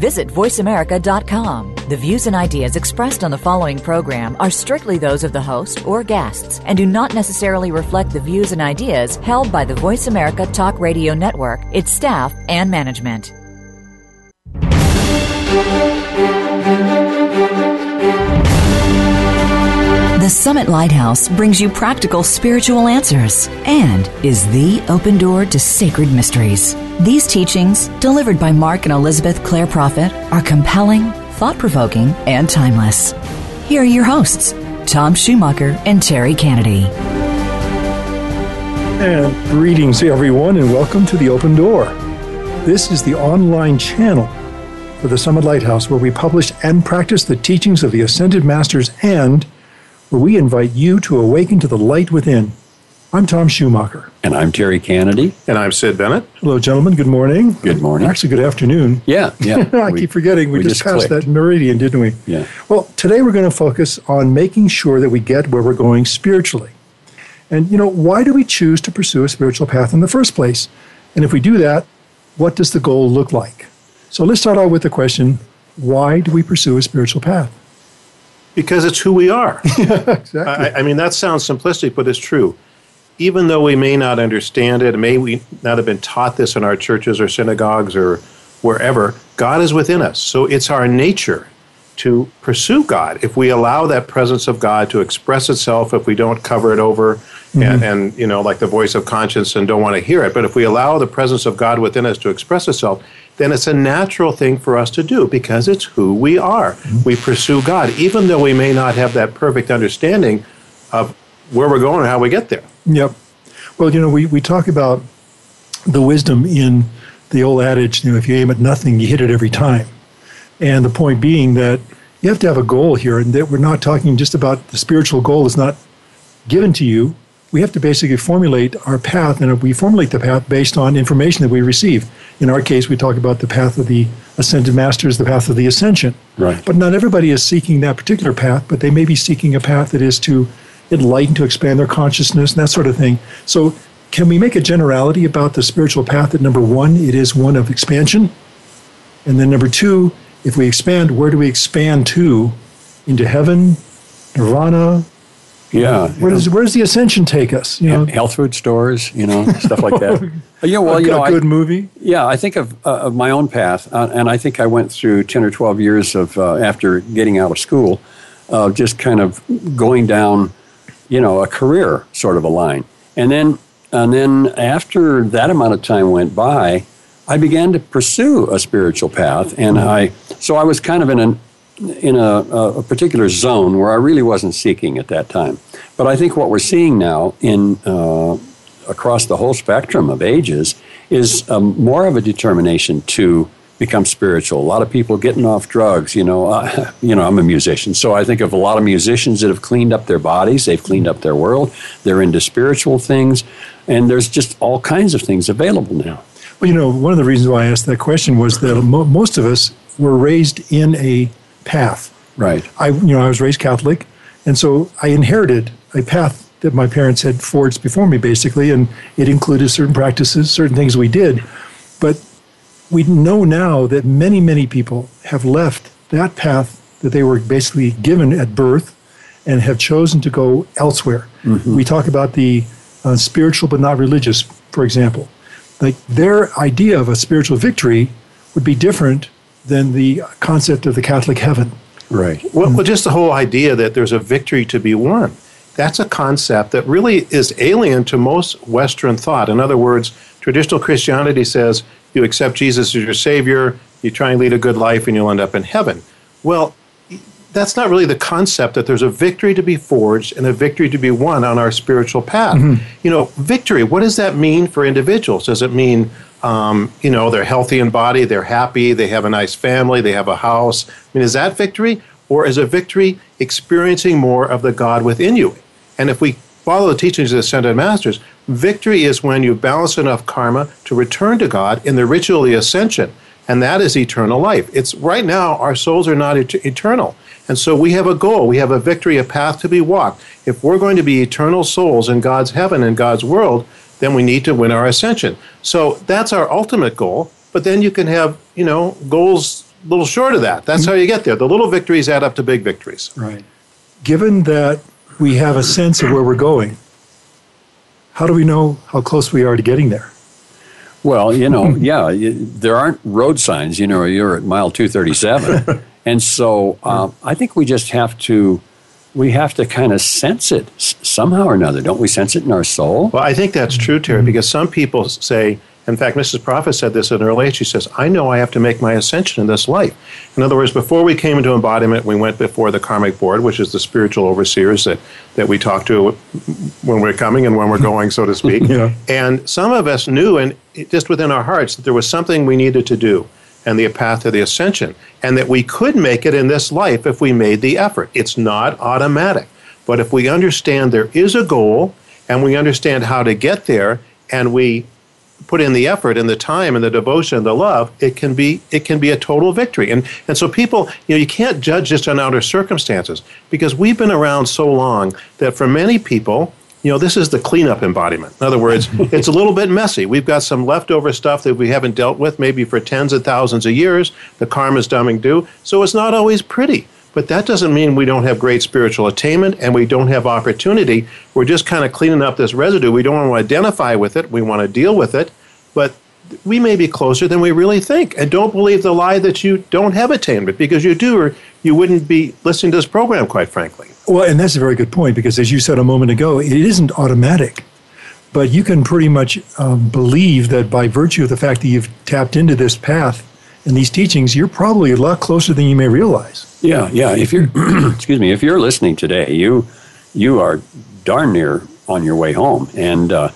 Visit VoiceAmerica.com. The views and ideas expressed on the following program are strictly those of the host or guests and do not necessarily reflect the views and ideas held by the Voice America Talk Radio Network, its staff, and management. The Summit Lighthouse brings you practical spiritual answers and is the open door to sacred mysteries. These teachings, delivered by Mark and Elizabeth Clare Prophet, are compelling, thought provoking, and timeless. Here are your hosts, Tom Schumacher and Terry Kennedy. And greetings, everyone, and welcome to the Open Door. This is the online channel for the Summit Lighthouse where we publish and practice the teachings of the Ascended Masters and where we invite you to awaken to the light within. I'm Tom Schumacher. And I'm Terry Kennedy. And I'm Sid Bennett. Hello, gentlemen. Good morning. Good morning. Actually, good afternoon. Yeah, yeah. I We- keep forgetting. We, we just, just passed clicked. that meridian, didn't we? Yeah. Well, today we're going to focus on making sure that we get where we're going spiritually. And, you know, why do we choose to pursue a spiritual path in the first place? And if we do that, what does the goal look like? So let's start out with the question why do we pursue a spiritual path? Because it's who we are. Exactly. I, I mean, that sounds simplistic, but it's true. Even though we may not understand it, may we not have been taught this in our churches or synagogues or wherever, God is within us. So it's our nature to pursue God. If we allow that presence of God to express itself, if we don't cover it over and, mm-hmm. and, you know, like the voice of conscience and don't want to hear it, but if we allow the presence of God within us to express itself, then it's a natural thing for us to do because it's who we are. Mm-hmm. We pursue God, even though we may not have that perfect understanding of where we're going and how we get there. Yep. Well, you know, we, we talk about the wisdom in the old adage, you know, if you aim at nothing, you hit it every time. And the point being that you have to have a goal here, and that we're not talking just about the spiritual goal is not given to you. We have to basically formulate our path, and we formulate the path based on information that we receive. In our case, we talk about the path of the ascended masters, the path of the ascension. Right. But not everybody is seeking that particular path, but they may be seeking a path that is to enlighten, to expand their consciousness, and that sort of thing. So, can we make a generality about the spiritual path that number one, it is one of expansion? And then number two, if we expand, where do we expand to? Into heaven, nirvana? Yeah. Where does where does the ascension take us? You know, Health food stores, you know, stuff like that. Uh, yeah, well, a, you know, a I- good movie. Yeah, I think of, uh, of my own path, uh, and I think I went through 10 or 12 years of, uh, after getting out of school, uh, just kind of going down, you know, a career sort of a line. And then, and then after that amount of time went by, I began to pursue a spiritual path, and I, so I was kind of in an, in a, a particular zone where I really wasn't seeking at that time. But I think what we're seeing now in uh, across the whole spectrum of ages is um, more of a determination to become spiritual. A lot of people getting off drugs. You know, uh, you know, I'm a musician, so I think of a lot of musicians that have cleaned up their bodies. They've cleaned up their world. They're into spiritual things, and there's just all kinds of things available now. Well, you know, one of the reasons why I asked that question was that mo- most of us were raised in a path. Right. I, you know, I was raised Catholic, and so I inherited a path that my parents had forged before me, basically, and it included certain practices, certain things we did. But we know now that many, many people have left that path that they were basically given at birth and have chosen to go elsewhere. We talk about the uh, spiritual but not religious, for example. Like their idea of a spiritual victory would be different than the concept of the Catholic heaven. Right. Well, well, just the whole idea that there's a victory to be won. That's a concept that really is alien to most Western thought. In other words, traditional Christianity says you accept Jesus as your Savior, you try and lead a good life, and you'll end up in heaven. Well, that's not really the concept that there's a victory to be forged and a victory to be won on our spiritual path. You know, victory, what does that mean for individuals? Does it mean, um, you know, they're healthy in body, they're happy, they have a nice family, they have a house? I mean, is that victory? Or is a victory experiencing more of the God within you? And if we follow the teachings of the Ascended Masters, victory is when you balance enough karma to return to God in the ritual of the ascension and that is eternal life. It's right now our souls are not et- eternal. And so we have a goal, we have a victory, a path to be walked. If we're going to be eternal souls in God's heaven and God's world, then we need to win our ascension. So that's our ultimate goal. But then you can have, you know, goals a little short of that. That's mm-hmm. how you get there. The little victories add up to big victories. Right. Given that we have a sense of where we're going, how do we know how close we are to getting there? Well, you know, yeah, there aren't road signs. You know, you're at mile 237. and so um, I think we just have to, we have to kind of sense it somehow or another. Don't we sense it in our soul? Well, I think that's true, Terry, because some people say, in fact, Mrs. Prophet said this in her age. She says, I know I have to make my ascension in this life. In other words, before we came into embodiment, we went before the karmic board, which is the spiritual overseers that, that we talk to when we're coming and when we're going, so to speak. Yeah. And some of us knew, and just within our hearts, that there was something we needed to do and the path to the ascension, and that we could make it in this life if we made the effort. It's not automatic. But if we understand there is a goal and we understand how to get there and we put in the effort and the time and the devotion and the love, it can be it can be a total victory. And and so people, you know, you can't judge just on outer circumstances because we've been around so long that for many people, you know, this is the cleanup embodiment. In other words, it's a little bit messy. We've got some leftover stuff that we haven't dealt with maybe for tens of thousands of years. The karma's dumbing due. So it's not always pretty. But that doesn't mean we don't have great spiritual attainment and we don't have opportunity. We're just kind of cleaning up this residue. We don't want to identify with it. We want to deal with it. But we may be closer than we really think. And don't believe the lie that you don't have attainment because you do, or you wouldn't be listening to this program, quite frankly. Well, and that's a very good point because, as you said a moment ago, it isn't automatic. But you can pretty much um, believe that by virtue of the fact that you've tapped into this path and these teachings, you're probably a lot closer than you may realize. Yeah, yeah. If you're, excuse me, if you're listening today, you you are darn near on your way home, and uh,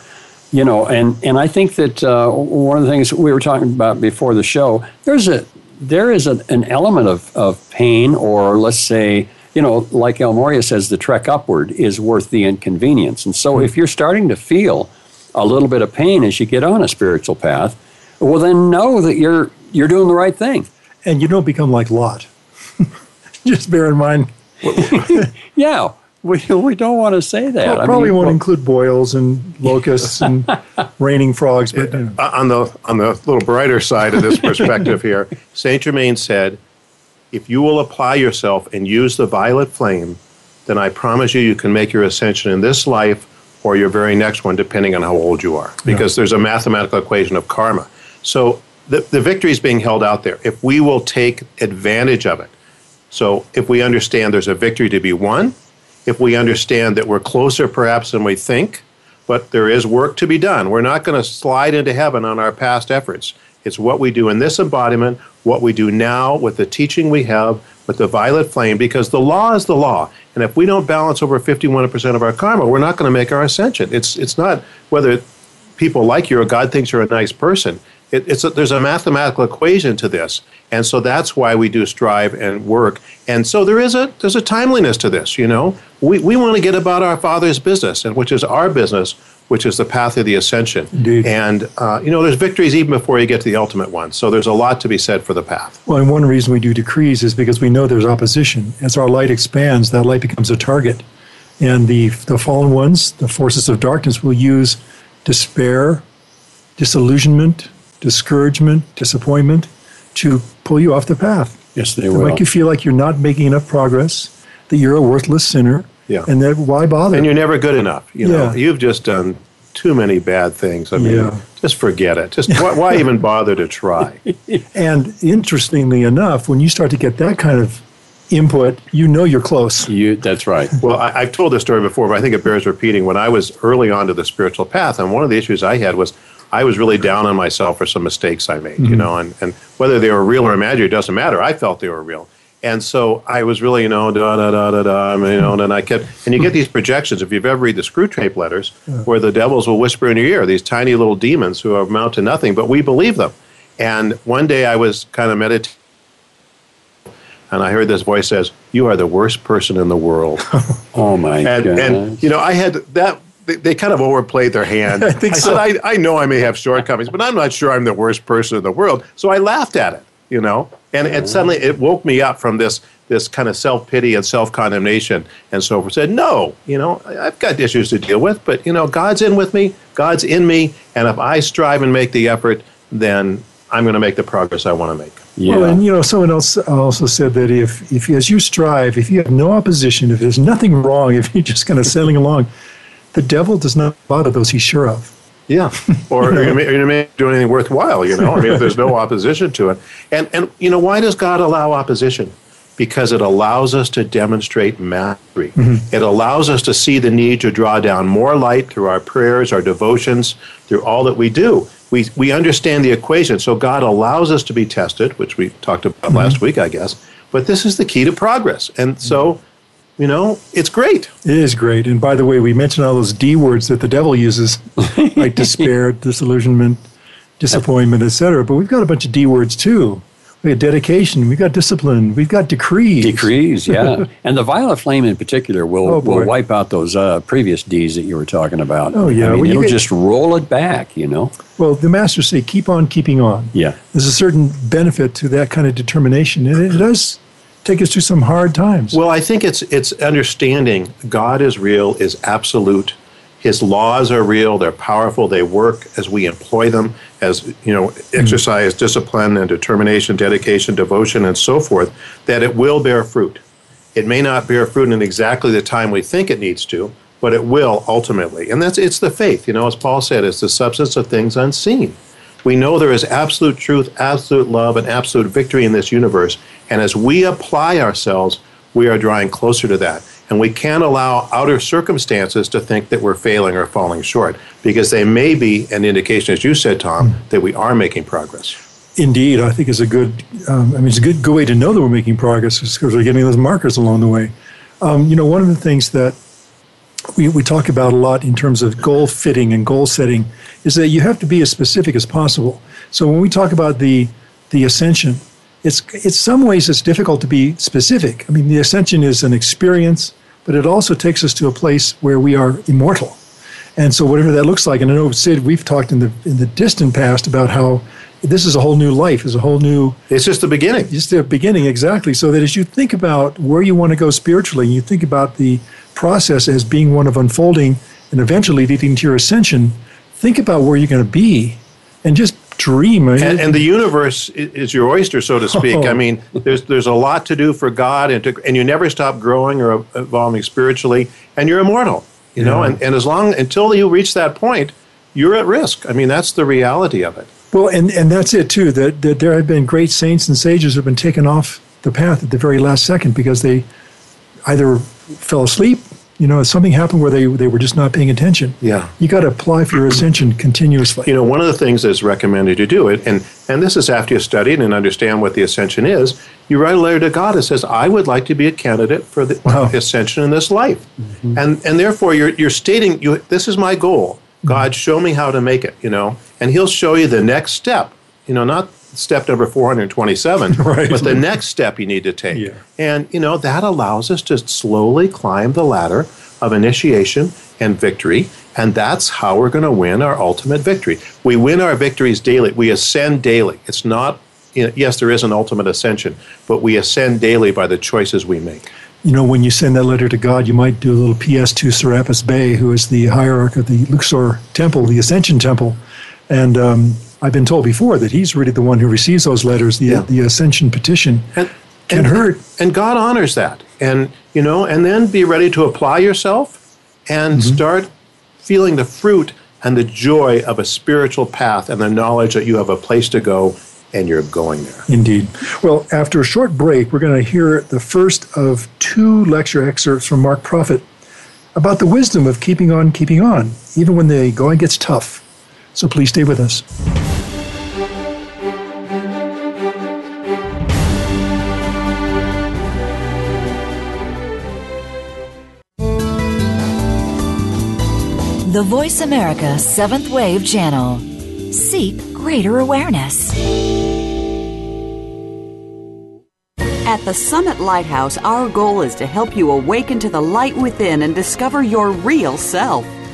you know, and and I think that uh, one of the things we were talking about before the show, there's a there is a, an element of of pain, or let's say, you know, like El Morya says, the trek upward is worth the inconvenience, and so if you're starting to feel a little bit of pain as you get on a spiritual path, well, then know that you're you're doing the right thing. And you don't become like Lot. Just bear in mind, Yeah, we, we don't want to say that. well, I probably mean, won't well, include boils and locusts and raining frogs, but you know. Uh, on the on the little brighter side of this perspective here, Saint Germain said, "If you will apply yourself and use the violet flame, then I promise you, you can make your ascension in this life or your very next one, depending on how old you are, because there's a mathematical equation of karma. So the the victory is being held out there. If we will take advantage of it, so if we understand there's a victory to be won, if we understand that we're closer perhaps than we think, but there is work to be done. We're not going to slide into heaven on our past efforts. It's what we do in this embodiment, what we do now with the teaching we have, with the violet flame, because the law is the law. And if we don't balance over 51% of our karma, we're not going to make our ascension. It's, it's not whether people like you or God thinks you're a nice person. It, it's a, there's a mathematical equation to this, and so that's why we do strive and work. And so there is a there's a timeliness to this. You know, we we want to get about our Father's business, and which is our business, which is the path of the ascension. Indeed. And uh, you know, there's victories even before you get to the ultimate one. So there's a lot to be said for the path. Well, and one reason we do decrees is because we know there's opposition. As our light expands, that light becomes a target. And the, the fallen ones, the forces of darkness, will use despair, disillusionment, discouragement, disappointment to pull you off the path. yes, they To will. make you feel like you're not making enough progress, that you're a worthless sinner, Yeah. and that why bother? And you're never good enough. You know, Yeah. you've just done too many bad things. I mean, Yeah. just forget it. Just why, why even bother to try? and interestingly enough, when you start to get that kind of input, you know you're close. You, that's right. Well, I, I've told this story before, but I think it bears repeating. When I was early on to the spiritual path, and one of the issues I had was I was really down on myself for some mistakes I made, you mm-hmm. know, and, and whether they were real or imaginary doesn't matter. I felt they were real. And so I was really, you know, da da da da da, you know, and I kept, and you get these projections. If you've ever read the Screwtape Letters, where the devils will whisper in your ear, these tiny little demons who amount to nothing, but we believe them. And one day I was kind of meditating, and I heard this voice says, "You are the worst person in the world." Oh my God. and you know i had that they, they kind of overplayed their hand. I think so. said, I, I know I may have shortcomings, but I'm not sure I'm the worst person in the world. So I laughed at it, you know, and, and suddenly it woke me up from this this kind of self pity and self condemnation and so forth. Said, no, you know, I've got issues to deal with, but you know, God's in with me, God's in me, and if I strive and make the effort, then I'm going to make the progress I want to make. Yeah. Well, and you know, someone else also said that if, if as you strive, if you have no opposition, if there's nothing wrong, if you're just kind of sailing along, the devil does not bother those he's sure of. Yeah, or you, may, you may do anything worthwhile. You know, I mean, if there's no opposition to it, and and you know, why does God allow opposition? Because it allows us to demonstrate mastery. Mm-hmm. It allows us to see the need to draw down more light through our prayers, our devotions, through all that we do we, we understand the equation. So God allows us to be tested, which we talked about mm-hmm. last week, I guess. But this is the key to progress. And so, you know, it's great. It is great. And by the way, we mentioned all those D words that the devil uses, like despair, disillusionment, disappointment, etc. But we've got a bunch of D words too. We got dedication. We've got discipline. We've got decrees. Decrees, yeah. and the violet flame in particular will oh, will wipe out those uh, previous D's that you were talking about. Oh yeah, I mean, well, it'll get, just roll it back. You know. Well, the masters say, "Keep on keeping on." Yeah. There's a certain benefit to that kind of determination, and it does take us through some hard times. Well, I think it's it's understanding God is real, is absolute his laws are real, they're powerful, they work as we employ them, as you know, mm-hmm. exercise discipline and determination, dedication, devotion, and so forth, that it will bear fruit. It may not bear fruit in exactly the time we think it needs to, but it will ultimately. And that's it's the faith, you know, as Paul said, it's the substance of things unseen. We know there is absolute truth, absolute love, and absolute victory in this universe. And as we apply ourselves, we are drawing closer to that. And we can't allow outer circumstances to think that we're failing or falling short because they may be an indication, as you said, Tom, mm. that we are making progress. Indeed, I think it's a good. Um, I mean, it's a good, good way to know that we're making progress because we're getting those markers along the way. Um, you know, one of the things that we, we talk about a lot in terms of goal fitting and goal setting is that you have to be as specific as possible. So when we talk about the the ascension, it's in some ways it's difficult to be specific. I mean, the ascension is an experience, but it also takes us to a place where we are immortal. And so whatever that looks like, and I know Sid, we've talked in the in the distant past about how this is a whole new life, is a whole new. It's just the beginning. Just the beginning, exactly. So that as you think about where you want to go spiritually, you think about the process as being one of unfolding and eventually leading to your ascension. Think about where you're going to be, and just dream. Eh? And, and, the universe is your oyster, so to speak. Oh. I mean, there's there's a lot to do for God, and to, and you never stop growing or evolving spiritually, and you're immortal. You yeah. know, and, and as long until you reach that point, you're at risk. I mean, that's the reality of it. Well, and, and that's it too. That, that there have been great saints and sages who have been taken off the path at the very last second because they either fell asleep you know, something happened where they, they were just not paying attention. Yeah. You got to apply for your ascension continuously. You know, one of the things that's recommended to do it, and, and this is after you studied and understand what the ascension is, you write a letter to God that says, I would like to be a candidate for the wow. ascension in this life. Mm-hmm. And, and therefore, you're, you're stating, you, this is my goal. God, mm-hmm. show me how to make it, you know, and He'll show you the next step, you know, not step number 427, right. but the next step you need to take. Yeah. And, you know, that allows us to slowly climb the ladder of initiation and victory. And that's how we're going to win our ultimate victory. We win our victories daily. We ascend daily. It's not, yes, there is an ultimate ascension, but we ascend daily by the choices we make. You know, when you send that letter to God, you might do a little PS to Serapis Bey, who is the hierarch of the Luxor Temple, the Ascension Temple. And um, I've been told before that he's really the one who receives those letters, the, yeah. the ascension petition. And, can and, hurt. And God honors that. And, you know, and then be ready to apply yourself and mm-hmm. start feeling the fruit and the joy of a spiritual path and the knowledge that you have a place to go and you're going there. Indeed. Well, after a short break, we're going to hear the first of two lecture excerpts from Mark Prophet about the wisdom of keeping on keeping on, even when the going gets tough. So please stay with us. The Voice America Seventh Wave Channel. Seek greater awareness. At the Summit Lighthouse, our goal is to help you awaken to the light within and discover your real self.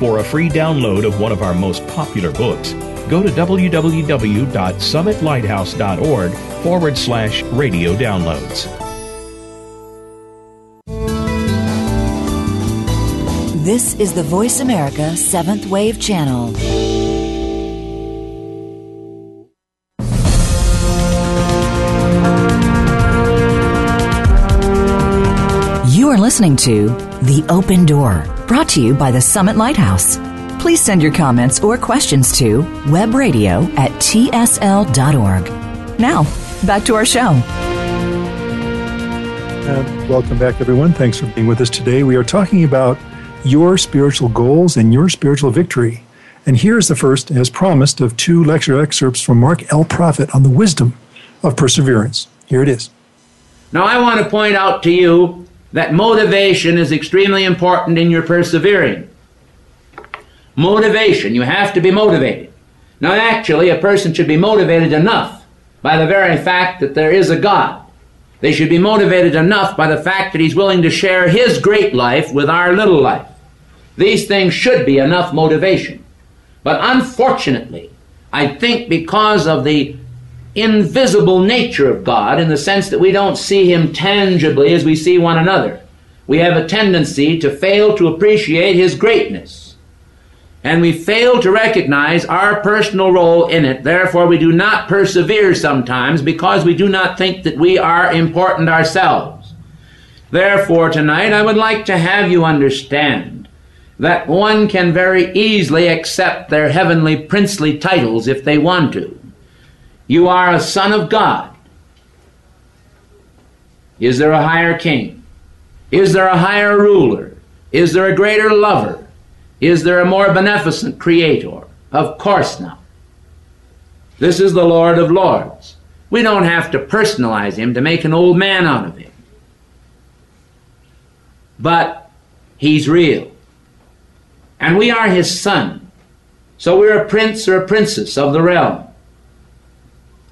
for a free download of one of our most popular books, go to www.summitlighthouse.org forward slash radio downloads. This is the Voice America Seventh Wave Channel. You are listening to The Open Door brought to you by the Summit Lighthouse. Please send your comments or questions to webradio at tsl.org. Now, back to our show. Uh, welcome back, everyone. Thanks for being with us today. We are talking about your spiritual goals and your spiritual victory. And here's the first, as promised, of two lecture excerpts from Mark L. Prophet on the wisdom of perseverance. Here it is. Now, I want to point out to you that motivation is extremely important in your persevering. Motivation, you have to be motivated. Now, actually, a person should be motivated enough by the very fact that there is a God. They should be motivated enough by the fact that He's willing to share His great life with our little life. These things should be enough motivation. But unfortunately, I think because of the invisible nature of God in the sense that we don't see Him tangibly as we see one another. We have a tendency to fail to appreciate His greatness. And we fail to recognize our personal role in it. Therefore, we do not persevere sometimes because we do not think that we are important ourselves. Therefore, tonight I would like to have you understand that one can very easily accept their heavenly princely titles if they want to. You are a son of God. Is there a higher king? Is there a higher ruler? Is there a greater lover? Is there a more beneficent creator? Of course not. This is the Lord of Lords. We don't have to personalize him to make an old man out of him. But he's real. And we are his son. So we're a prince or a princess of the realm.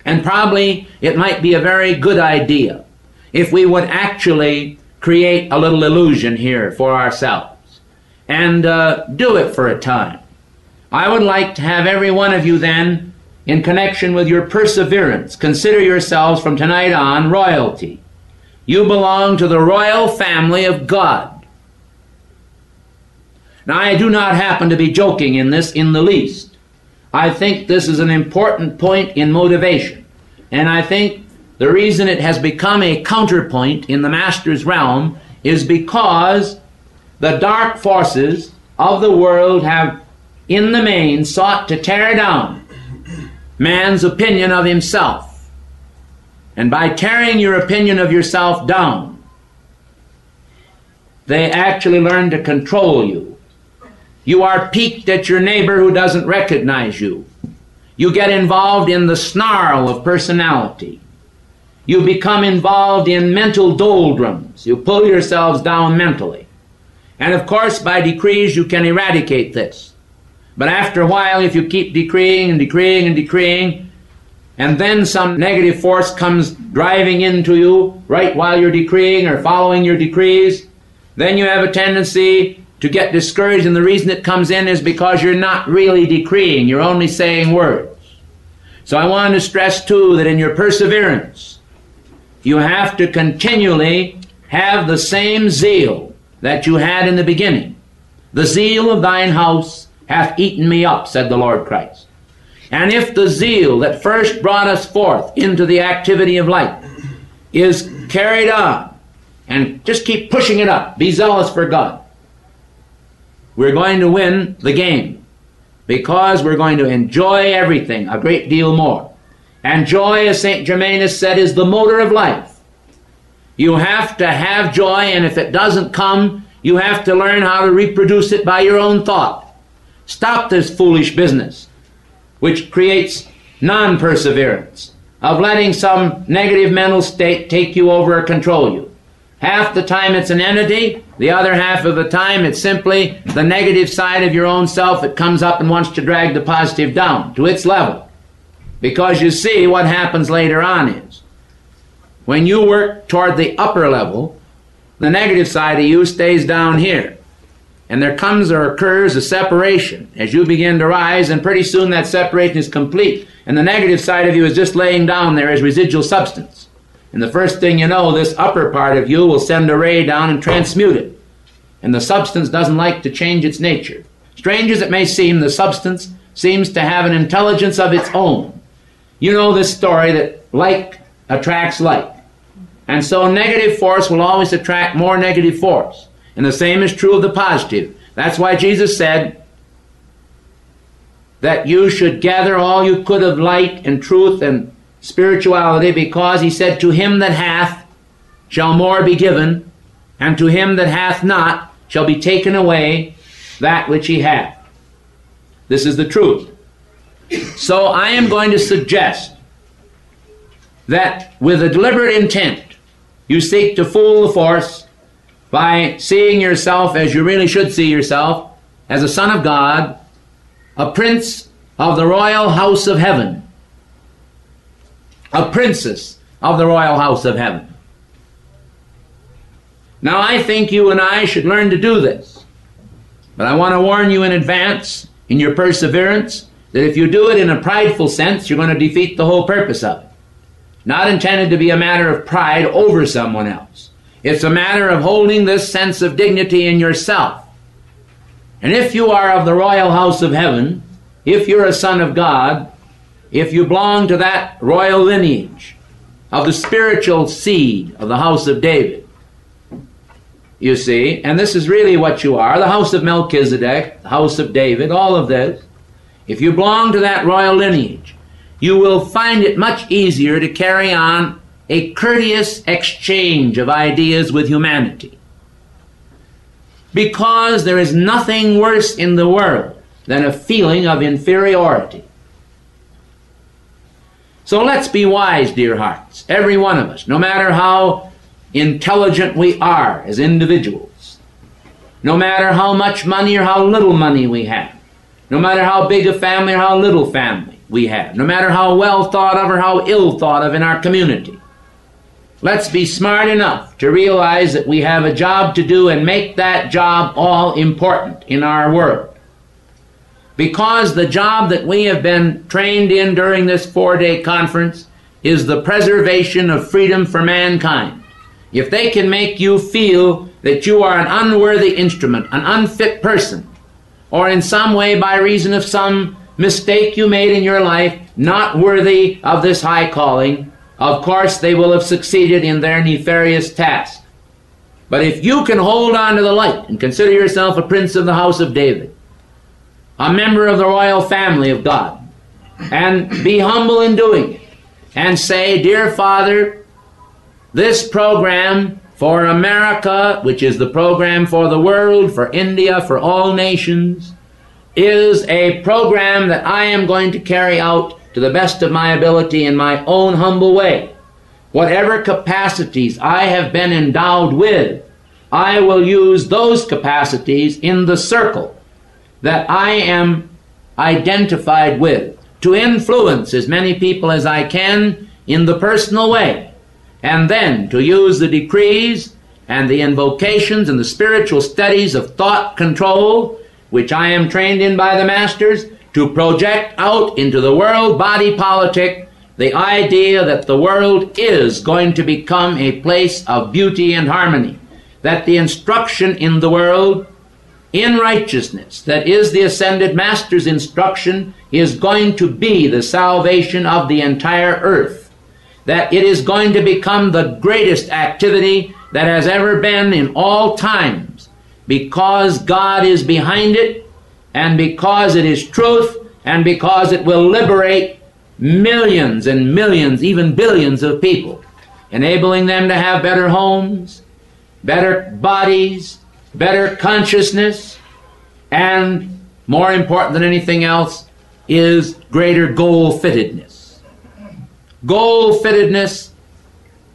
And probably it might be a very good idea if we would actually create a little illusion here for ourselves and uh, do it for a time. I would like to have every one of you then, in connection with your perseverance, consider yourselves from tonight on royalty. You belong to the royal family of God. Now, I do not happen to be joking in this in the least. I think this is an important point in motivation. And I think the reason it has become a counterpoint in the master's realm is because the dark forces of the world have, in the main, sought to tear down man's opinion of himself. And by tearing your opinion of yourself down, they actually learn to control you You are piqued at your neighbor who doesn't recognize you. You get involved in the snarl of personality. You become involved in mental doldrums. You pull yourselves down mentally. And of course, by decrees, you can eradicate this. But after a while, if you keep decreeing and decreeing and decreeing, and then some negative force comes driving into you right while you're decreeing or following your decrees, then you have a tendency to get discouraged, and the reason it comes in is because you're not really decreeing, you're only saying words. So I want to stress too that in your perseverance, you have to continually have the same zeal that you had in the beginning. The zeal of thine house hath eaten me up, said the Lord Christ. And if the zeal that first brought us forth into the activity of light is carried on, and just keep pushing it up, be zealous for God, we're going to win the game because we're going to enjoy everything a great deal more. And joy, as St. Germain said, is the motor of life. You have to have joy, and if it doesn't come, you have to learn how to reproduce it by your own thought. Stop this foolish business, which creates non perseverance, of letting some negative mental state take you over or control you. Half the time it's an entity, the other half of the time it's simply the negative side of your own self that comes up and wants to drag the positive down to its level. Because you see, what happens later on is when you work toward the upper level, the negative side of you stays down here. And there comes or occurs a separation as you begin to rise, and pretty soon that separation is complete. And the negative side of you is just laying down there as residual substance. And the first thing you know, this upper part of you will send a ray down and transmute it. And the substance doesn't like to change its nature. Strange as it may seem, the substance seems to have an intelligence of its own. You know this story that like attracts like. And so negative force will always attract more negative force. And the same is true of the positive. That's why Jesus said that you should gather all you could of light and truth and spirituality because he said, To him that hath shall more be given, and to him that hath not shall be taken away that which he hath. This is the truth. So I am going to suggest that with a deliberate intent, you seek to fool the force by seeing yourself as you really should see yourself, as a son of God, a prince of the royal house of heaven, a princess of the royal house of heaven. Now, I think you and I should learn to do this. But I want to warn you in advance in your perseverance that if you do it in a prideful sense, you're going to defeat the whole purpose of it. Not intended to be a matter of pride over someone else. It's a matter of holding this sense of dignity in yourself. And if you are of the royal house of heaven, if you're a son of God, if you belong to that royal lineage of the spiritual seed of the house of David, you see, and this is really what you are the house of Melchizedek, the house of David, all of this. If you belong to that royal lineage, you will find it much easier to carry on a courteous exchange of ideas with humanity. Because there is nothing worse in the world than a feeling of inferiority. So let's be wise, dear hearts, every one of us, no matter how intelligent we are as individuals, no matter how much money or how little money we have, no matter how big a family or how little family we have, no matter how well thought of or how ill thought of in our community. Let's be smart enough to realize that we have a job to do and make that job all important in our world. Because the job that we have been trained in during this four day conference is the preservation of freedom for mankind. If they can make you feel that you are an unworthy instrument, an unfit person, or in some way by reason of some mistake you made in your life, not worthy of this high calling, of course they will have succeeded in their nefarious task. But if you can hold on to the light and consider yourself a prince of the house of David, a member of the royal family of God, and be humble in doing it, and say, Dear Father, this program for America, which is the program for the world, for India, for all nations, is a program that I am going to carry out to the best of my ability in my own humble way. Whatever capacities I have been endowed with, I will use those capacities in the circle that I am identified with to influence as many people as I can in the personal way, and then to use the decrees and the invocations and the spiritual studies of thought control, which I am trained in by the masters, to project out into the world body politic the idea that the world is going to become a place of beauty and harmony, that the instruction in the world in righteousness, that is the ascended master's instruction, is going to be the salvation of the entire earth. That it is going to become the greatest activity that has ever been in all times because God is behind it and because it is truth and because it will liberate millions and millions, even billions of people, enabling them to have better homes, better bodies, better consciousness, and more important than anything else is greater goal fittedness. Goal fittedness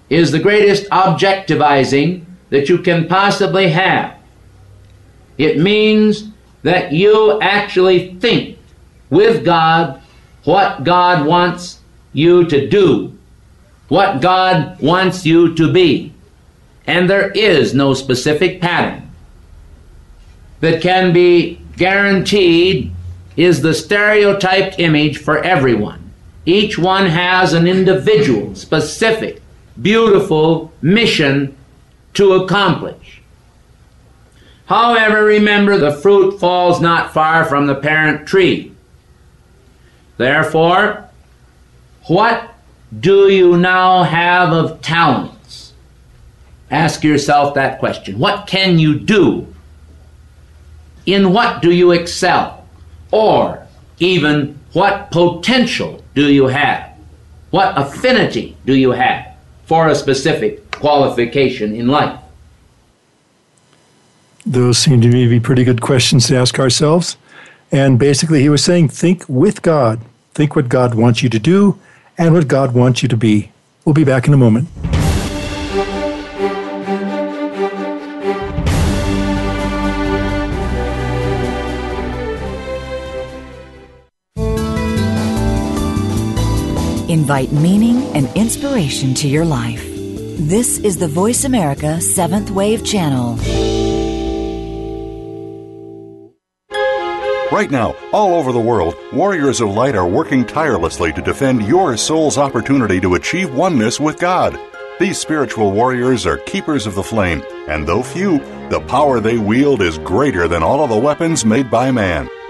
is the greatest objectivizing that you can possibly have. It means that you actually think with God what God wants you to do, what God wants you to be. And there is no specific pattern that can be guaranteed is the stereotyped image for everyone. Each one has an individual, specific beautiful mission to accomplish. However, remember the fruit falls not far from the parent tree. Therefore, what do you now have of talents? Ask yourself that question. What can you do? In what do you excel? Or even what potential do you have? What affinity do you have? for a specific qualification in life? Those seem to me to be pretty good questions to ask ourselves. And basically, he was saying, think with God. Think what God wants you to do and what God wants you to be. We'll be back in a moment. Invite meaning and inspiration to your life. This is the Voice America Seventh Wave Channel. Right now, all over the world, warriors of light are working tirelessly to defend your soul's opportunity to achieve oneness with God. These spiritual warriors are keepers of the flame, and though few, the power they wield is greater than all of the weapons made by man.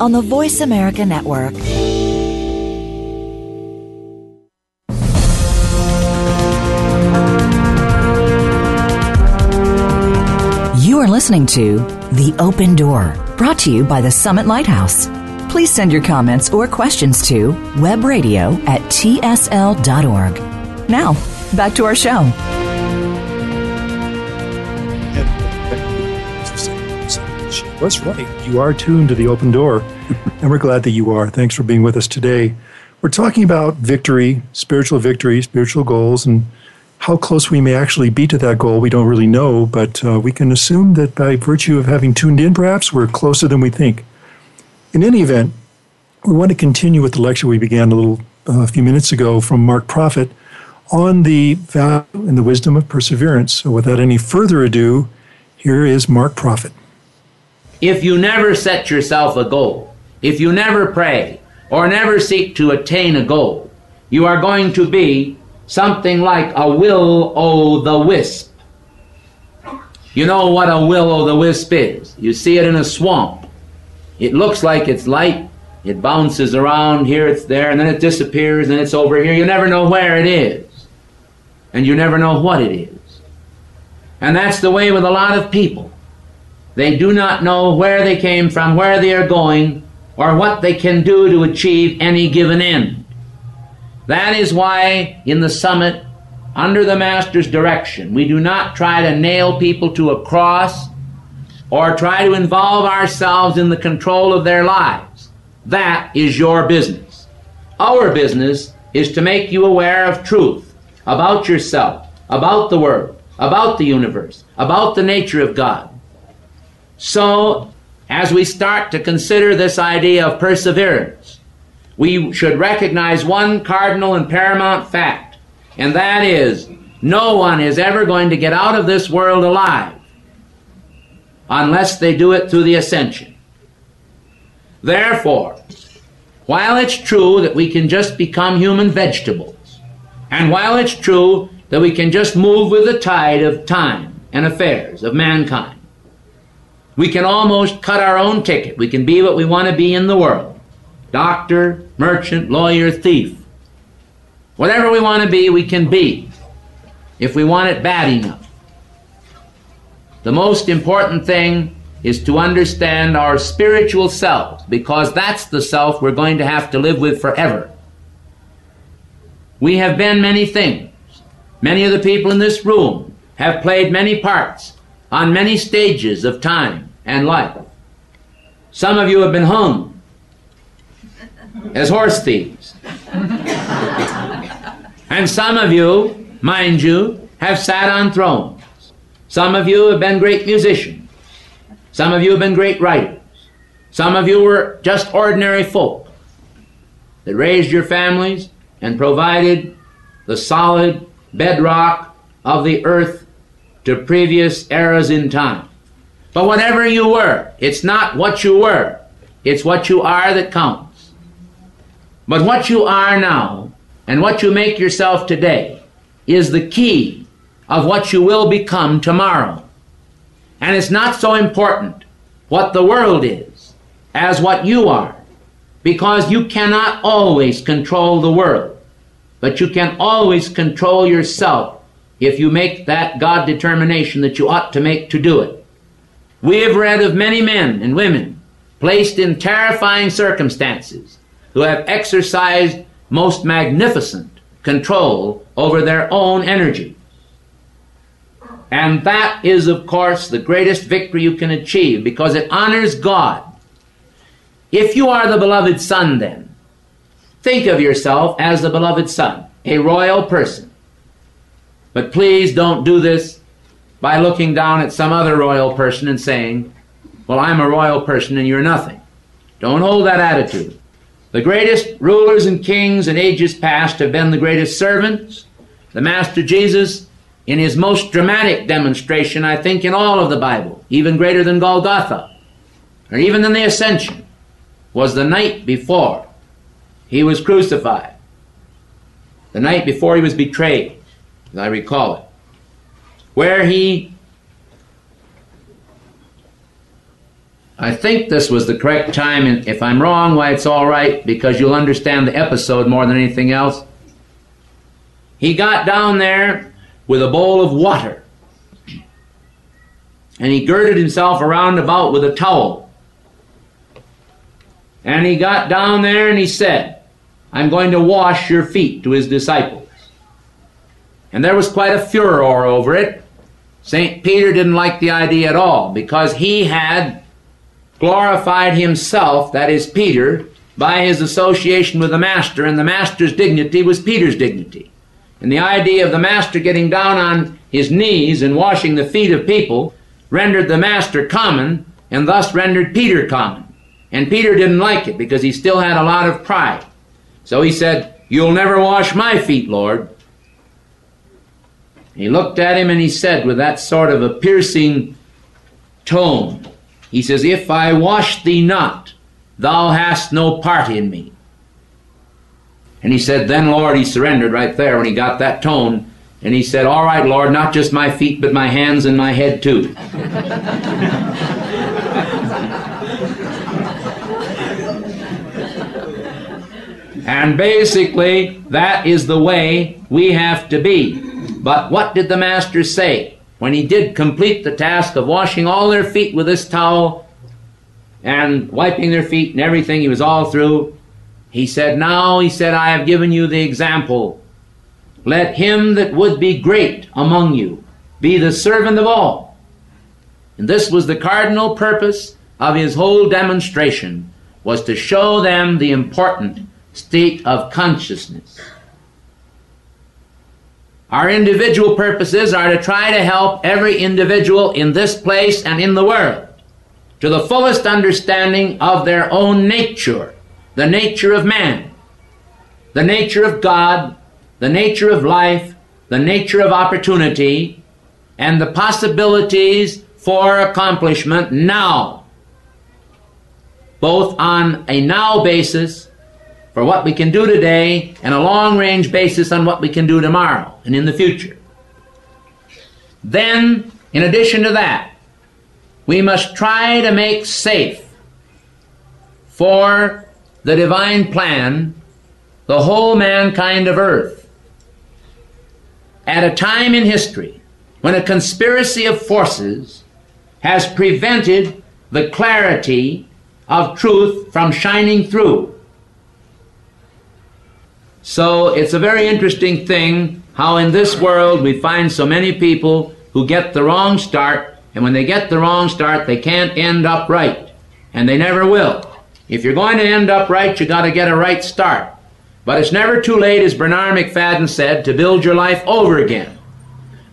on the Voice America Network. You are listening to The Open Door, brought to you by the Summit Lighthouse. Please send your comments or questions to webradio at tsl.org. Now, back to our show. That's right. You are tuned to the open door, and we're glad that you are. Thanks for being with us today. We're talking about victory, spiritual victory, spiritual goals, and how close we may actually be to that goal. We don't really know, but uh, we can assume that by virtue of having tuned in, perhaps we're closer than we think. In any event, we want to continue with the lecture we began a little uh, a few minutes ago from Mark Prophet on the value and the wisdom of perseverance. So, without any further ado, here is Mark Prophet if you never set yourself a goal, if you never pray or never seek to attain a goal, you are going to be something like a will o' the wisp. You know what a will o' the wisp is. You see it in a swamp. It looks like it's light. It bounces around here, it's there, and then it disappears, and it's over here. You never know where it is. And you never know what it is. And that's the way with a lot of people. They do not know where they came from, where they are going, or what they can do to achieve any given end. That is why in the summit, under the Master's direction, we do not try to nail people to a cross or try to involve ourselves in the control of their lives. That is your business. Our business is to make you aware of truth about yourself, about the world, about the universe, about the nature of God. So, as we start to consider this idea of perseverance, we should recognize one cardinal and paramount fact, and that is no one is ever going to get out of this world alive unless they do it through the ascension. Therefore, while it's true that we can just become human vegetables, and while it's true that we can just move with the tide of time and affairs of mankind, we can almost cut our own ticket. We can be what we want to be in the world doctor, merchant, lawyer, thief. Whatever we want to be, we can be if we want it bad enough. The most important thing is to understand our spiritual self because that's the self we're going to have to live with forever. We have been many things. Many of the people in this room have played many parts on many stages of time and life. Some of you have been hung as horse thieves. and some of you, mind you, have sat on thrones. Some of you have been great musicians. Some of you have been great writers. Some of you were just ordinary folk that raised your families and provided the solid bedrock of the earth to previous eras in time. But whatever you were, it's not what you were, it's what you are that counts. But what you are now and what you make yourself today is the key of what you will become tomorrow. And it's not so important what the world is as what you are, because you cannot always control the world, but you can always control yourself if you make that God determination that you ought to make to do it. We have read of many men and women placed in terrifying circumstances who have exercised most magnificent control over their own energy. And that is, of course, the greatest victory you can achieve because it honors God. If you are the beloved son, then, think of yourself as the beloved son, a royal person. But please don't do this by looking down at some other royal person and saying, Well, I'm a royal person and you're nothing. Don't hold that attitude. The greatest rulers and kings in ages past have been the greatest servants. The Master Jesus, in his most dramatic demonstration, I think, in all of the Bible, even greater than Golgotha, or even than the Ascension, was the night before he was crucified. The night before he was betrayed as I recall it, where he I think this was the correct time, and if I'm wrong, why it's all right, because you'll understand the episode more than anything else. He got down there with a bowl of water, and he girded himself around about with a towel. And he got down there and he said, I'm going to wash your feet to his disciples. And there was quite a furor over it. St. Peter didn't like the idea at all because he had glorified himself, that is Peter, by his association with the Master, and the Master's dignity was Peter's dignity. And the idea of the Master getting down on his knees and washing the feet of people rendered the Master common and thus rendered Peter common. And Peter didn't like it because he still had a lot of pride. So he said, You'll never wash my feet, Lord. He looked at him and he said, with that sort of a piercing tone, He says, If I wash thee not, thou hast no part in me. And he said, Then, Lord, he surrendered right there when he got that tone. And he said, All right, Lord, not just my feet, but my hands and my head too. and basically, that is the way we have to be. But what did the Master say? When he did complete the task of washing all their feet with this towel and wiping their feet and everything, he was all through. He said, Now, he said, I have given you the example. Let him that would be great among you be the servant of all. And this was the cardinal purpose of his whole demonstration, was to show them the important state of consciousness. Our individual purposes are to try to help every individual in this place and in the world to the fullest understanding of their own nature, the nature of man, the nature of God, the nature of life, the nature of opportunity, and the possibilities for accomplishment now, both on a now basis for what we can do today and a long range basis on what we can do tomorrow and in the future. Then, in addition to that, we must try to make safe for the divine plan the whole mankind of earth. At a time in history when a conspiracy of forces has prevented the clarity of truth from shining through so it's a very interesting thing how in this world we find so many people who get the wrong start, and when they get the wrong start, they can't end up right. And they never will. If you're going to end up right, you gotta get a right start. But it's never too late, as Bernard Macfadden said, to build your life over again.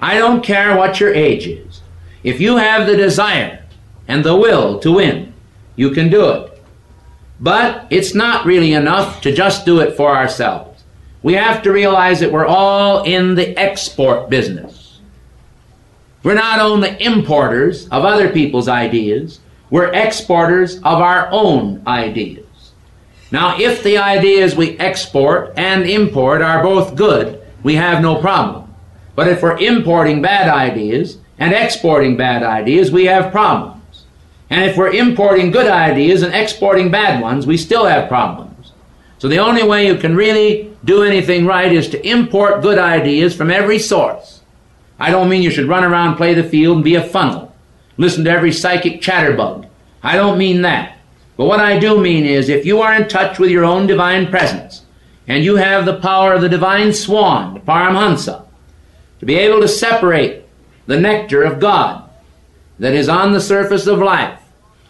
I don't care what your age is. If you have the desire and the will to win, you can do it. But it's not really enough to just do it for ourselves we have to realize that we're all in the export business. We're not only importers of other people's ideas, we're exporters of our own ideas. Now, if the ideas we export and import are both good, we have no problem. But if we're importing bad ideas and exporting bad ideas, we have problems. And if we're importing good ideas and exporting bad ones, we still have problems. So the only way you can really do anything right is to import good ideas from every source. I don't mean you should run around, play the field, and be a funnel. Listen to every psychic chatterbug. I don't mean that. But what I do mean is if you are in touch with your own divine presence, and you have the power of the divine swan, the Paramhansa, to be able to separate the nectar of God that is on the surface of life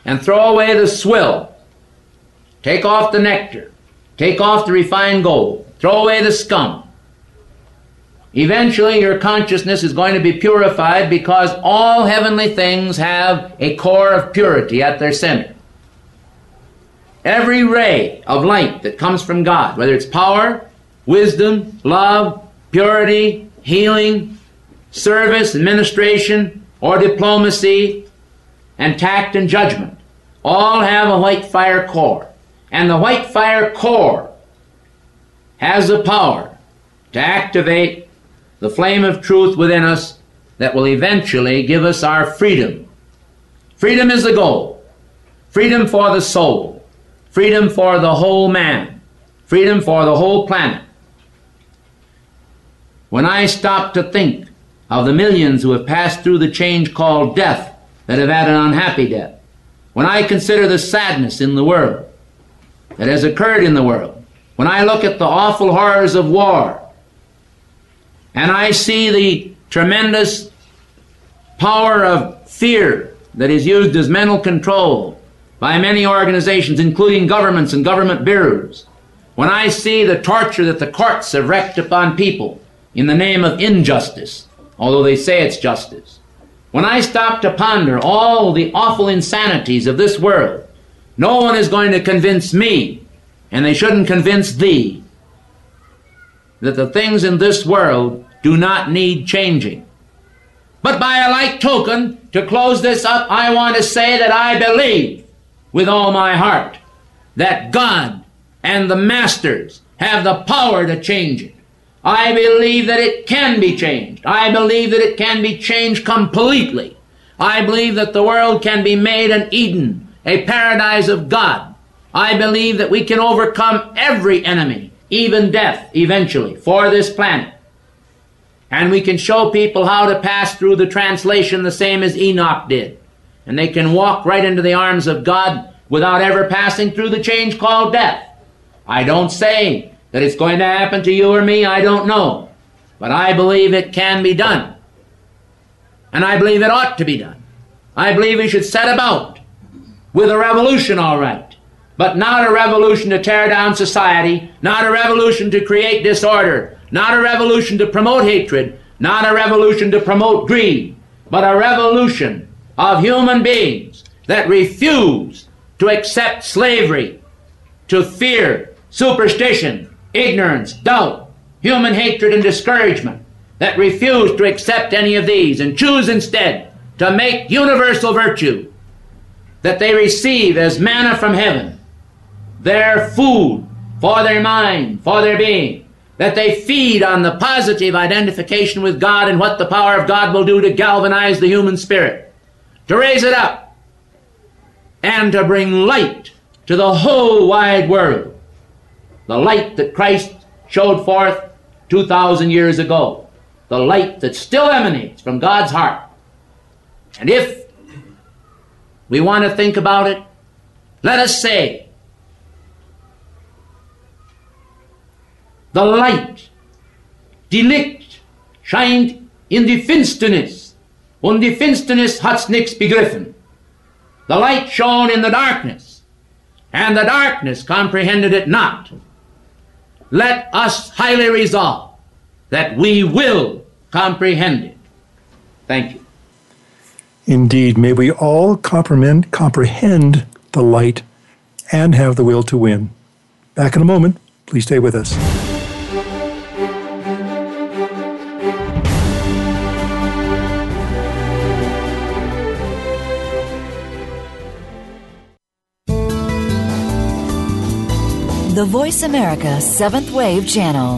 and throw away the swill, take off the nectar, take off the refined gold, Throw away the scum. Eventually, your consciousness is going to be purified because all heavenly things have a core of purity at their center. Every ray of light that comes from God, whether it's power, wisdom, love, purity, healing, service, administration, or diplomacy, and tact and judgment, all have a white fire core. And the white fire core has the power to activate the flame of truth within us that will eventually give us our freedom. Freedom is the goal. freedom for the soul, freedom for the whole man, freedom for the whole planet. When I stop to think of the millions who have passed through the change called death that have had an unhappy death, when I consider the sadness in the world that has occurred in the world, when I look at the awful horrors of war, and I see the tremendous power of fear that is used as mental control by many organizations, including governments and government bureaus, when I see the torture that the courts have upon people in the name of injustice, although they say it's justice, when I stop to ponder all the awful insanities of this world, no one is going to convince me, and they shouldn't convince thee, that the things in this world do not need changing. But by a like token, to close this up, I want to say that I believe with all my heart that God and the masters have the power to change it. I believe that it can be changed. I believe that it can be changed completely. I believe that the world can be made an Eden, a paradise of God. I believe that we can overcome every enemy, even death, eventually, for this planet. And we can show people how to pass through the translation the same as Enoch did. And they can walk right into the arms of God without ever passing through the change called death. I don't say that it's going to happen to you or me, I don't know. But I believe it can be done. And I believe it ought to be done. I believe we should set about with a revolution, all right. But not a revolution to tear down society, not a revolution to create disorder, not a revolution to promote hatred, not a revolution to promote greed, but a revolution of human beings that refuse to accept slavery, to fear, superstition, ignorance, doubt, human hatred, and discouragement, that refuse to accept any of these and choose instead to make universal virtue that they receive as manna from heaven, their food for their mind, for their being, that they feed on the positive identification with God and what the power of God will do to galvanize the human spirit, to raise it up, and to bring light to the whole wide world. The light that Christ showed forth 2,000 years ago. The light that still emanates from God's heart. And if we want to think about it, let us say the light, die Licht, scheint in the Finsternis, und die Finsternis hat's nix begriffen. The light shone in the darkness, and the darkness comprehended it not. Let us highly resolve that we will comprehend it. Thank you. Indeed, may we all comprehend, comprehend the light and have the will to win. Back in a moment. Please stay with us. The Voice America Seventh Wave Channel.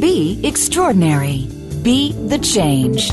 Be extraordinary. Be the change.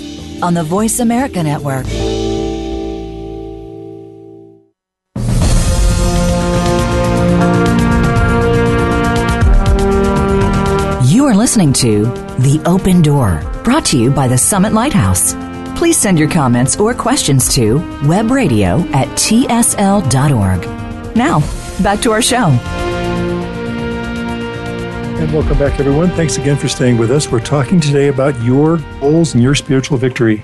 on the Voice America Network. You are listening to The Open Door, brought to you by the Summit Lighthouse. Please send your comments or questions to webradio at tsl.org. Now, back to our show. And welcome back, everyone. Thanks again for staying with us. We're talking today about your goals and your spiritual victory.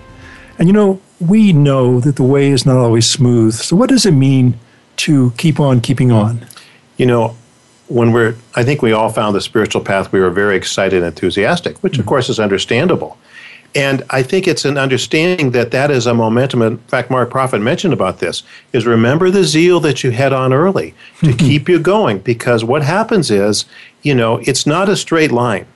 And you know, we know that the way is not always smooth. So, what does it mean to keep on keeping on? You know, when we're, I think we all found the spiritual path, we were very excited and enthusiastic, which of mm-hmm. course is understandable. And I think it's an understanding that that is a momentum. In fact, Mark Prophet mentioned about this is remember the zeal that you had on early to keep you going because what happens is, you know, it's not a straight line.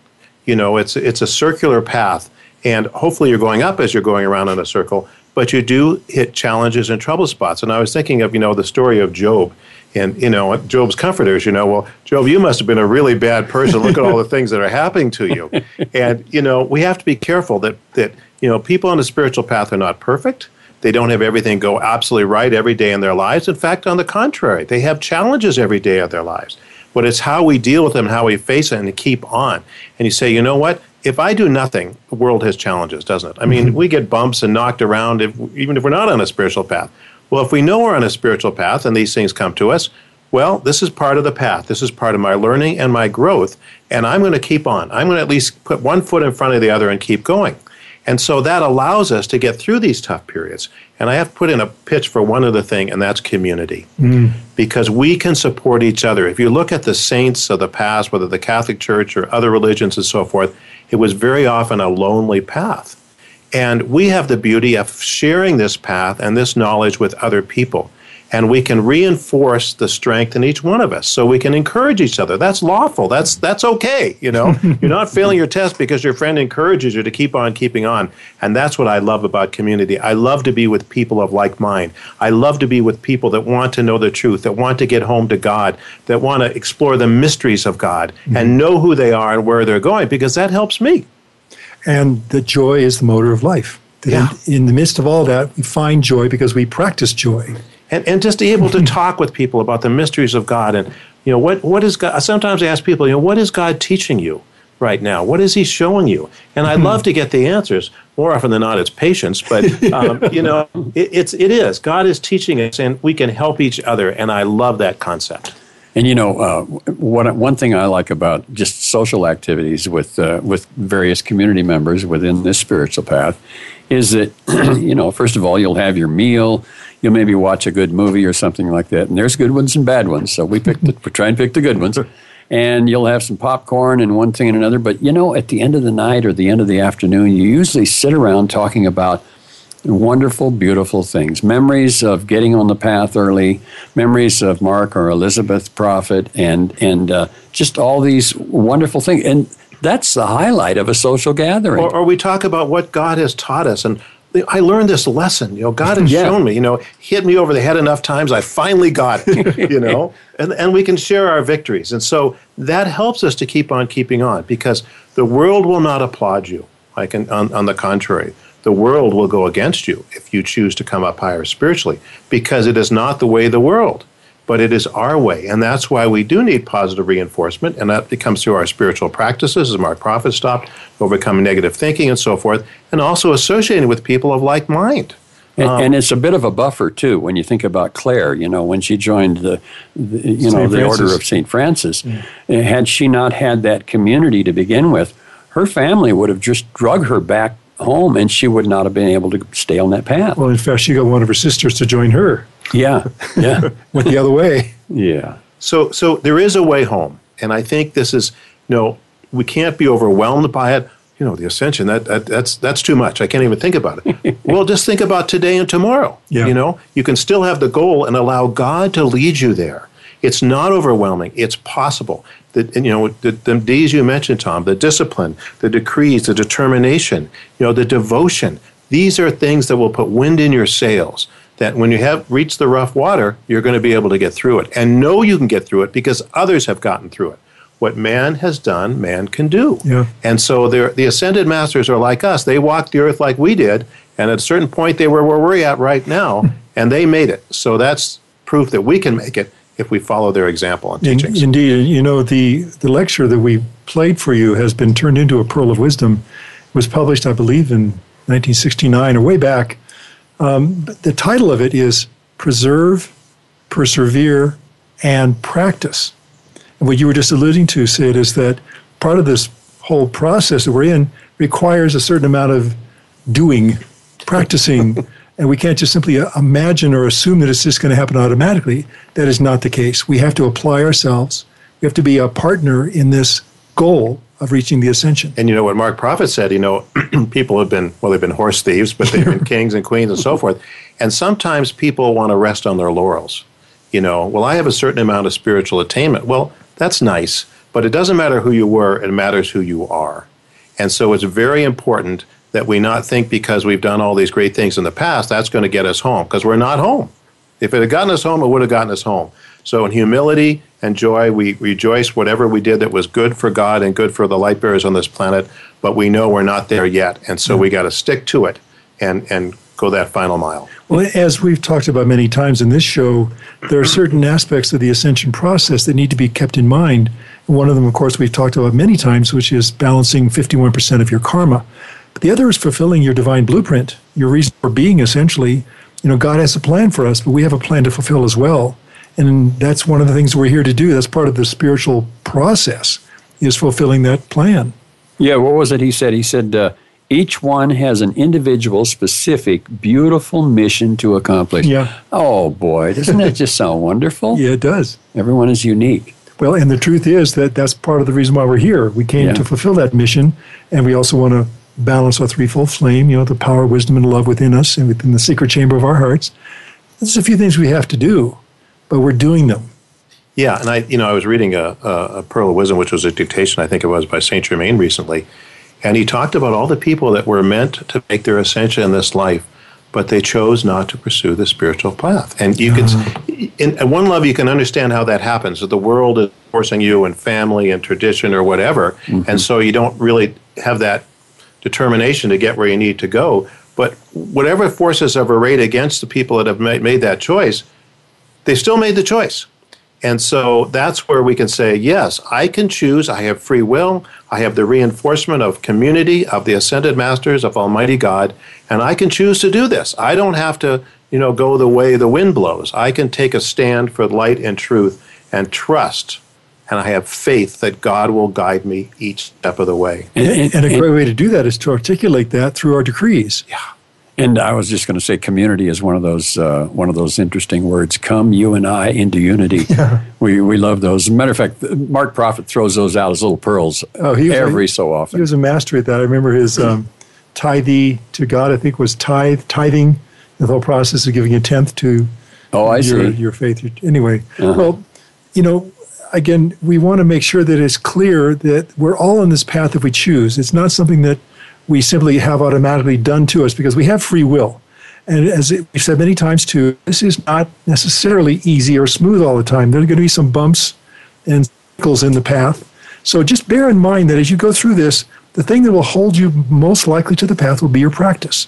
You know, it's it's a circular path and hopefully you're going up as you're going around in a circle, but you do hit challenges and trouble spots. And I was thinking of, you know, the story of Job and you know job's comforters you know well job you must have been a really bad person. Look at all the things that are happening to you. And you know we have to be careful that that you know people on the spiritual path are not perfect. They don't have everything go absolutely right every day in their lives. In fact on the contrary they have challenges every day of their lives but it's how we deal with them how we face it and keep on and you say you know what if I do nothing, the world has challenges, doesn't it? I mean, mm-hmm. we get bumps and knocked around, if, even if we're not on a spiritual path. Well, if we know we're on a spiritual path and these things come to us, well, this is part of the path. This is part of my learning and my growth, and I'm going to keep on. I'm going to at least put one foot in front of the other and keep going. And so that allows us to get through these tough periods. And I have to put in a pitch for one other thing, and that's community. Mm. Because we can support each other. If you look at the saints of the past, whether the Catholic Church or other religions and so forth, it was very often a lonely path. And we have the beauty of sharing this path and this knowledge with other people. And we can reinforce the strength in each one of us. So we can encourage each other. That's lawful. That's that's okay. You know, you're not failing your test because your friend encourages you to keep on keeping on. And that's what I love about community. I love to be with people of like mind. I love to be with people that want to know the truth, that want to get home to God, that want to explore the mysteries of God mm-hmm. and know who they are and where they're going, because that helps me and that joy is the motor of life. yeah. In, in, the midst of all that, we find joy because we practice joy. And, and just able to talk with people about the mysteries of God and, you know, what, what is God? Sometimes I ask people, you know, what is God teaching you right now? What is He showing you? And I'd love to get the answers. More often than not, it's patience, but, um, you know, it, it's, it is. God is teaching us and we can help each other. And I love that concept. And you know, uh, what, one thing I like about just social activities with uh, with various community members within this spiritual path is that you know, first of all, you'll have your meal. You'll maybe watch a good movie or something like that. And there's good ones and bad ones. So we pick the, we try and pick the good ones. And you'll have some popcorn and one thing and another. But you know, at the end of the night or the end of the afternoon, you usually sit around talking about wonderful, beautiful things. Memories of getting on the path early, memories of Mark or Elizabeth Prophet, and and uh, just all these wonderful things. And that's the highlight of a social gathering. Or, or, we talk about what God has taught us and. I learned this lesson. You know, God has yeah. shown me. You know, hit me over the head enough times. I finally got it. You know, and and we can share our victories, and so that helps us to keep on keeping on because the world will not applaud you. Like, on, on the contrary, the world will go against you if you choose to come up higher spiritually because it is not the way of the world but it is our way and that's why we do need positive reinforcement and that comes through our spiritual practices as mark prophet stopped overcoming negative thinking and so forth and also associating with people of like mind and, um, and, it's a bit of a buffer too when you think about Clare. You know, when she joined the, the you know, the Order of Saint Francis, yeah. had she not had that community to begin with, her family would have just drug her back home and she would not have been able to stay on that path. Well, in fact, she got one of her sisters to join her. Yeah, yeah. Went the other way. Yeah. So, so there is a way home. And I think this is, you know, we can't be overwhelmed by it. You know, the ascension, that, that that's that's too much. I can't even think about it. well, just think about today and tomorrow. Yeah. You know, you can still have the goal and allow God to lead you there. It's not overwhelming. It's possible. That you know, the, the D's you mentioned, Tom, the discipline, the decrees, the determination, you know, the devotion. These are things that will put wind in your sails. That when you have reached the rough water, you're going to be able to get through it, and know you can get through it because others have gotten through it. What man has done, man can do. Yeah. And so the ascended masters are like us. They walked the earth like we did, and at a certain point, they were where we're at right now, hmm. and they made it. So that's proof that we can make it if we follow their example and teachings. Indeed, you know the the lecture that we played for you has been turned into a pearl of wisdom. It was published, I believe, in 1969, or way back. Um, the title of it is Preserve, Persevere, and Practice. And what you were just alluding to, Sid, is that part of this whole process that we're in requires a certain amount of doing, practicing, and we can't just simply imagine or assume that it's just going to happen automatically. That is not the case. We have to apply ourselves. We have to be a partner in this goal of reaching the ascension. And you know what Mark Prophet said, you know, people have been, well, they've been horse thieves, but they've been kings and queens and so forth. And sometimes people want to rest on their laurels. You know, well, I have a certain amount of spiritual attainment. Well, that's nice, but it doesn't matter who you were, it matters who you are. And so it's very important that we not think because we've done all these great things in the past, that's going to get us home, because we're not home. If it had gotten us home, it would have gotten us home. So in humility and joy, we rejoice whatever we did that was good for God and good for the light bearers on this planet, but we know we're not there yet. And so we got to stick to it and, and go that final mile. Well, as we've talked about many times in this show, there are certain aspects of the ascension process that need to be kept in mind. One of them, of course, we've talked about many times, which is balancing 51% of your karma. But the other is fulfilling your divine blueprint, your reason for being, essentially. You know, God has a plan for us, but we have a plan to fulfill as well. And that's one of the things we're here to do. That's part of the spiritual process, is fulfilling that plan. Yeah, what was it he said? He said, uh, each one has an individual, specific, beautiful mission to accomplish. Yeah. Oh, boy, doesn't that just sound wonderful? Yeah, it does. Everyone is unique. Well, and the truth is that that's part of the reason why we're here. We came Yeah. to fulfill that mission, and we also want to balance our threefold flame, you know, the power, wisdom, and love within us and within the secret chamber of our hearts. There's a few things we have to do, but we're doing them. Yeah, and I, you know, I was reading a, a, a Pearl of Wisdom, which was a dictation, I think it was by Saint Germain recently, and he talked about all the people that were meant to make their ascension in this life, but they chose not to pursue the spiritual path. And you can, ah. in, in one level, you can understand how that happens. That the world is forcing you, and family, and tradition, or whatever, mm-hmm. and so you don't really have that determination to get where you need to go. But whatever forces have arrayed against the people that have made, made that choice, they still made the choice. And so that's where we can say, yes, I can choose. I have free will. I have the reinforcement of community, of the ascended masters, of Almighty God, and I can choose to do this. I don't have to, you know, go the way the wind blows. I can take a stand for light and truth and trust. And I have faith that God will guide me each step of the way. And, a great way to do that is to articulate that through our decrees. Yeah. And I was just going to say, community is one of those uh, one of those interesting words. Come, you and I, into unity. Yeah. We we love those. As a matter of fact, Mark Prophet throws those out as little pearls Oh, he every a- so often. He was a master at that. I remember his um, tithe to God, I think, was tithe, tithing, the whole process of giving a tenth to oh, I your, see. Uh-huh. your faith. Your, anyway, well, you know, again, we want to make sure that it's clear that we're all on this path if we choose. It's not something that we simply have automatically done to us because we have free will. And as we've said many times too, this is not necessarily easy or smooth all the time. There are going to be some bumps and cycles in the path. So just bear in mind that as you go through this, the thing that will hold you most likely to the path will be your practice.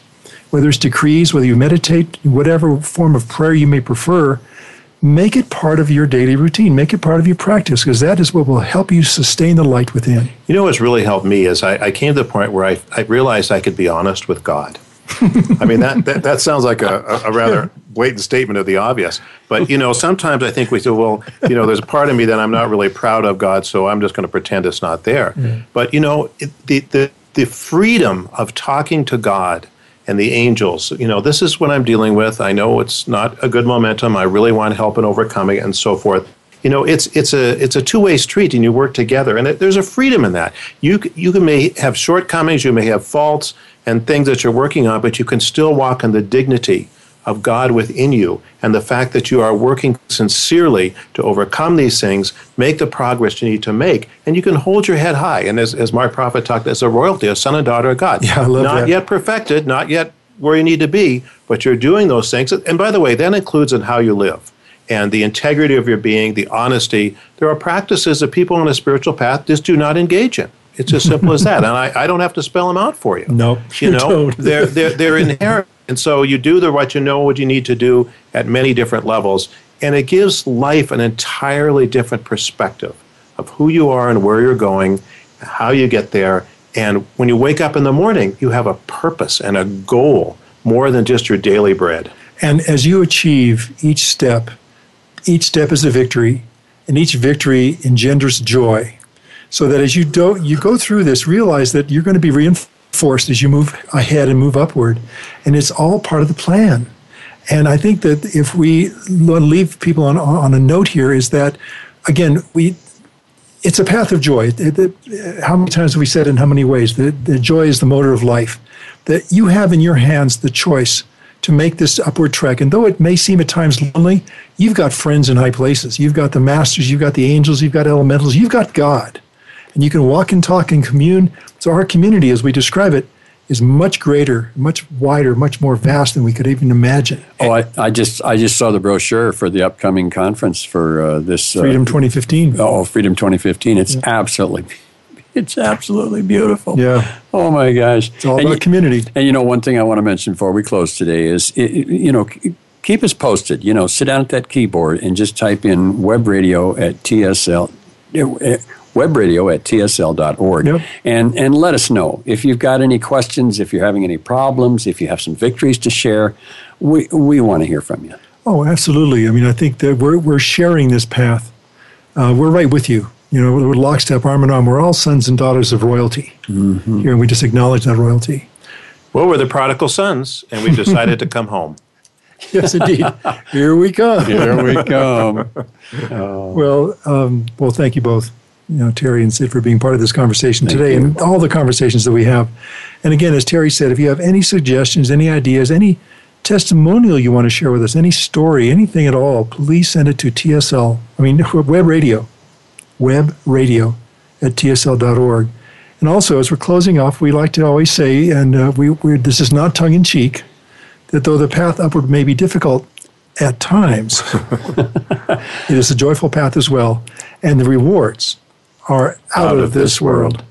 Whether it's decrees, whether you meditate, whatever form of prayer you may prefer, make it part of your daily routine. Make it part of your practice because that is what will help you sustain the light within. You know what's really helped me is I, I came to the point where I, I realized I could be honest with God. I mean, that, that, that sounds like a, a rather blatant statement of the obvious. But, you know, sometimes I think we say, well, you know, there's a part of me that I'm not really proud of God, so I'm just going to pretend it's not there. But, you know, it, the, the, the freedom of talking to God and the angels, you know, this is what I'm dealing with. I know it's not a good momentum. I really want help in overcoming it and so forth. You know, it's it's a it's a two way street, and you work together, and there's a freedom in that. You you may have shortcomings, you may have faults and things that you're working on, but you can still walk in the dignity of God within you, and the fact that you are working sincerely to overcome these things, make the progress you need to make, and you can hold your head high. And as as Mark Prophet talked, as a royalty, a son and daughter of God, Yeah, I love not that. yet perfected, not yet where you need to be, but you're doing those things. And by the way, that includes in how you live and the integrity of your being, the honesty. There are practices that people on a spiritual path just do not engage in. It's as simple as that. And I, I don't have to spell them out for you. No, you you know, they're, they're, they're inherent. And so you do the what you know what you need to do at many different levels. And it gives life an entirely different perspective of who you are and where you're going, how you get there. And when you wake up in the morning, you have a purpose and a goal more than just your daily bread. And as you achieve each step, each step is a victory, and each victory engenders joy. So that as you do, you go through this, realize that you're going to be reinforced as you move ahead and move upward, and it's all part of the plan. And I think that if we leave people on on a note here is that again we it's a path of joy. It, it, how many times have we said in how many ways that the joy is the motor of life? That you have in your hands the choice to make this upward trek. And though it may seem at times lonely, you've got friends in high places. You've got the masters, you've got the angels, you've got elementals, you've got God. And you can walk and talk and commune. So our community, as we describe it, is much greater, much wider, much more vast than we could even imagine. Oh, I, I just I just saw the brochure for the upcoming conference for uh, this uh, Freedom 2015. Oh, Freedom 2015! It's yeah. absolutely, it's absolutely beautiful. Yeah. Oh my gosh! It's all and about you, community. And you know, one thing I want to mention before we close today is, you know, keep us posted. You know, sit down at that keyboard and just type in web radio at TSL webradio at tsl.org. Yep. And, and let us know if you've got any questions, if you're having any problems, if you have some victories to share. We, we want to hear from you. Oh, absolutely. I mean, I think that we're, we're sharing this path. Uh, we're right with you. You know, we're lockstep, arm in arm. We're all sons and daughters of royalty mm-hmm. here, and we just acknowledge that royalty. Well, we're the prodigal sons, and we've decided to come home. Yes, indeed. Here we come. Here we come. Oh. Well, um, well, thank you both you know, Terry and Sid for being part of this conversation Thank today you. and all the conversations that we have. And again, as Terry said, if you have any suggestions, any ideas, any testimonial you want to share with us, any story, anything at all, please send it to TSL, I mean, web radio, web radio at tsl.org. And also, as we're closing off, we like to always say, and uh, we, this is not tongue in cheek, that though the path upward may be difficult at times, it is a joyful path as well. And the rewards are out, out of, of, this world. world.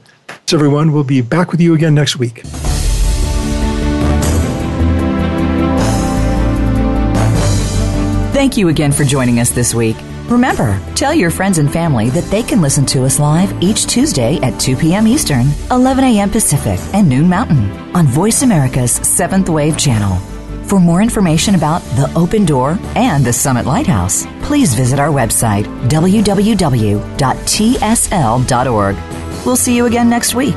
So, everyone, we'll be back with you again next week. Thank you again for joining us this week. Remember, tell your friends and family that they can listen to us live each Tuesday at 2 p.m. Eastern, 11 a.m. Pacific, and noon Mountain on Voice America's Seventh Wave Channel. For more information about the Open Door and the Summit Lighthouse, please visit our website, www.tsl.org. We'll see you again next week.